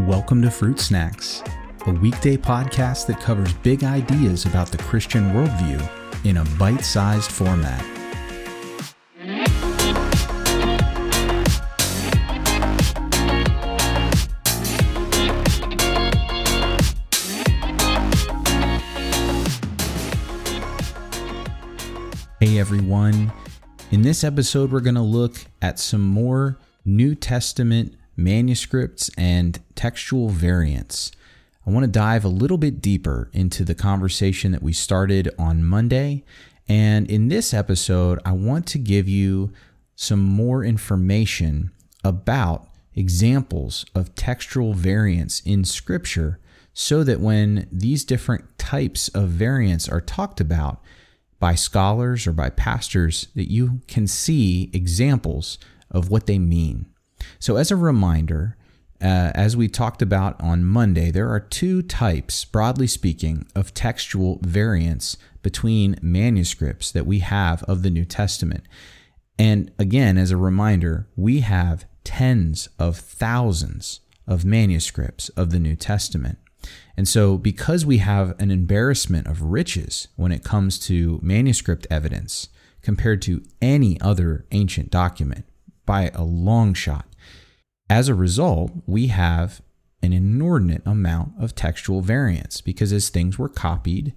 Welcome to Fruit Snacks, a weekday podcast that covers big ideas about the Christian worldview in a bite sized format. Hey everyone. In this episode, we're going to look at some more New Testament manuscripts and textual variants. I want to dive a little bit deeper into the conversation that we started on Monday. And in this episode, I want to give you some more information about examples of textual variants in Scripture so that when these different types of variants are talked about by scholars or by pastors, that you can see examples of what they mean. So, as a reminder, uh, as we talked about on Monday, there are two types, broadly speaking, of textual variants between manuscripts that we have of the New Testament. And again, as a reminder, we have tens of thousands of manuscripts of the New Testament. And so, because we have an embarrassment of riches when it comes to manuscript evidence compared to any other ancient document by a long shot, as a result, we have an inordinate amount of textual variance because as things were copied,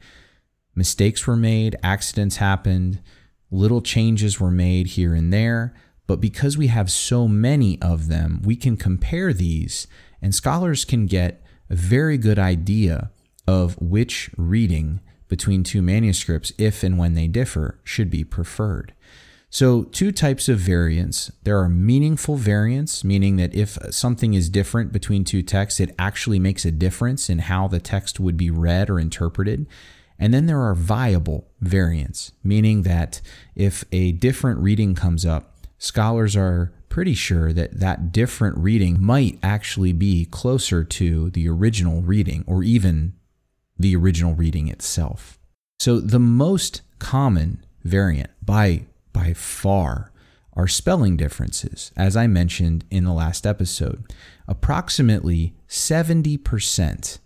mistakes were made, accidents happened, little changes were made here and there. But because we have so many of them, we can compare these, and scholars can get a very good idea of which reading between two manuscripts, if and when they differ, should be preferred. So, two types of variants. There are meaningful variants, meaning that if something is different between two texts, it actually makes a difference in how the text would be read or interpreted. And then there are viable variants, meaning that if a different reading comes up, scholars are pretty sure that that different reading might actually be closer to the original reading or even the original reading itself. So, the most common variant by by far are spelling differences, as I mentioned in the last episode. Approximately 70%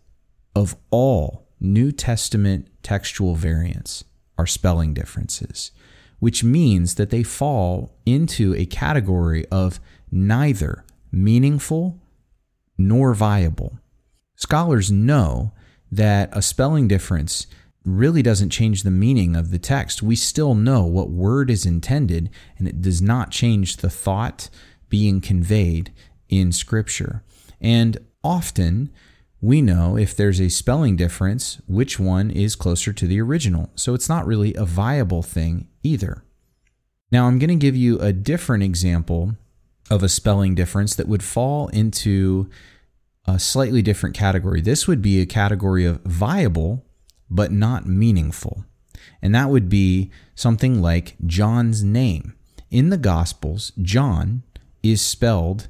of all New Testament textual variants are spelling differences, which means that they fall into a category of neither meaningful nor viable. Scholars know that a spelling difference really doesn't change the meaning of the text. We still know what word is intended, and it does not change the thought being conveyed in Scripture. And often, we know if there's a spelling difference, which one is closer to the original. So it's not really a viable thing either. Now, I'm going to give you a different example of a spelling difference that would fall into a slightly different category. This would be a category of viable but not meaningful. And that would be something like John's name. In the Gospels, John is spelled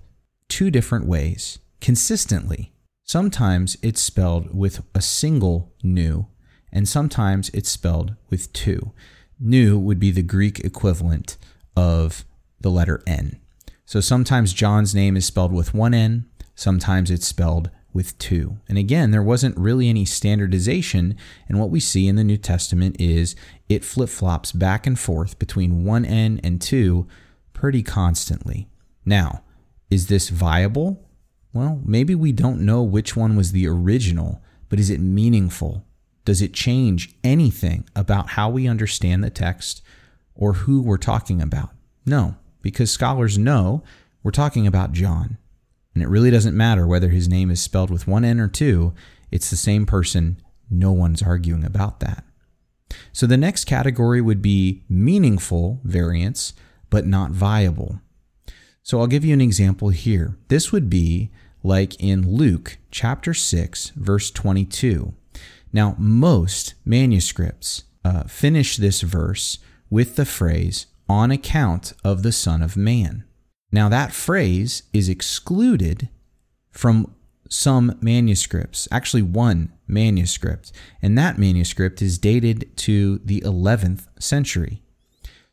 two different ways consistently. Sometimes it's spelled with a single nu, and sometimes it's spelled with two. Nu would be the Greek equivalent of the letter N. So sometimes John's name is spelled with one N, sometimes it's spelled with two. And again, there wasn't really any standardization. And what we see in the New Testament is it flip flops back and forth between one N and two pretty constantly. Now, is this viable? Well, maybe we don't know which one was the original, but is it meaningful? Does it change anything about how we understand the text or who we're talking about? No, because scholars know we're talking about John. And it really doesn't matter whether his name is spelled with one N or two, it's the same person. No one's arguing about that. So the next category would be meaningful variants, but not viable. So I'll give you an example here. This would be like in Luke chapter 6, verse 22. Now, most manuscripts uh, finish this verse with the phrase, on account of the Son of Man. Now, that phrase is excluded from some manuscripts, actually, one manuscript, and that manuscript is dated to the 11th century.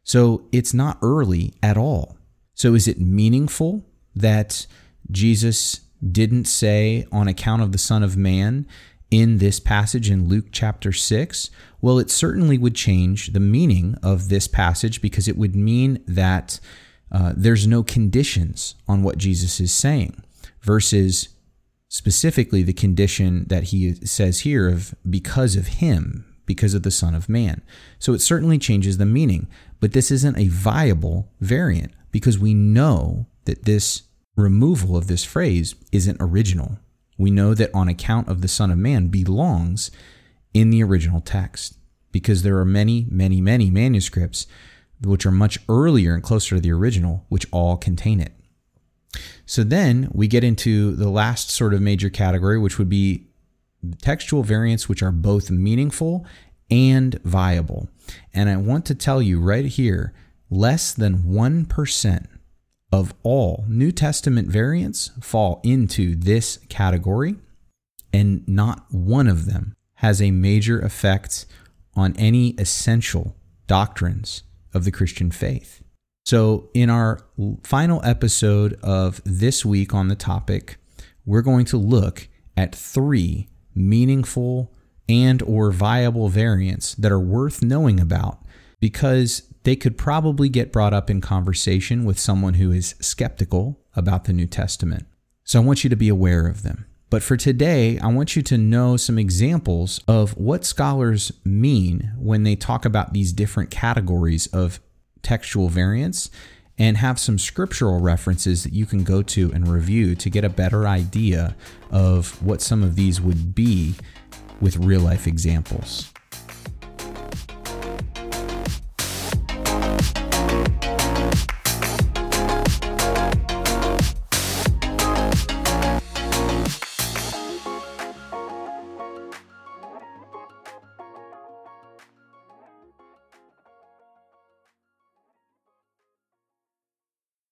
So it's not early at all. So, is it meaningful that Jesus didn't say on account of the Son of Man in this passage in Luke chapter 6? Well, it certainly would change the meaning of this passage because it would mean that uh, there's no conditions on what Jesus is saying versus specifically the condition that he says here of because of him, because of the Son of Man. So it certainly changes the meaning, but this isn't a viable variant because we know that this removal of this phrase isn't original. We know that on account of the Son of Man belongs in the original text because there are many, many, many manuscripts which are much earlier and closer to the original, which all contain it. So then we get into the last sort of major category, which would be textual variants which are both meaningful and viable. And I want to tell you right here less than 1% of all New Testament variants fall into this category, and not one of them has a major effect on any essential doctrines of the Christian faith. So, in our final episode of this week on the topic, we're going to look at three meaningful and or viable variants that are worth knowing about because they could probably get brought up in conversation with someone who is skeptical about the New Testament. So I want you to be aware of them. But for today, I want you to know some examples of what scholars mean when they talk about these different categories of textual variants and have some scriptural references that you can go to and review to get a better idea of what some of these would be with real life examples.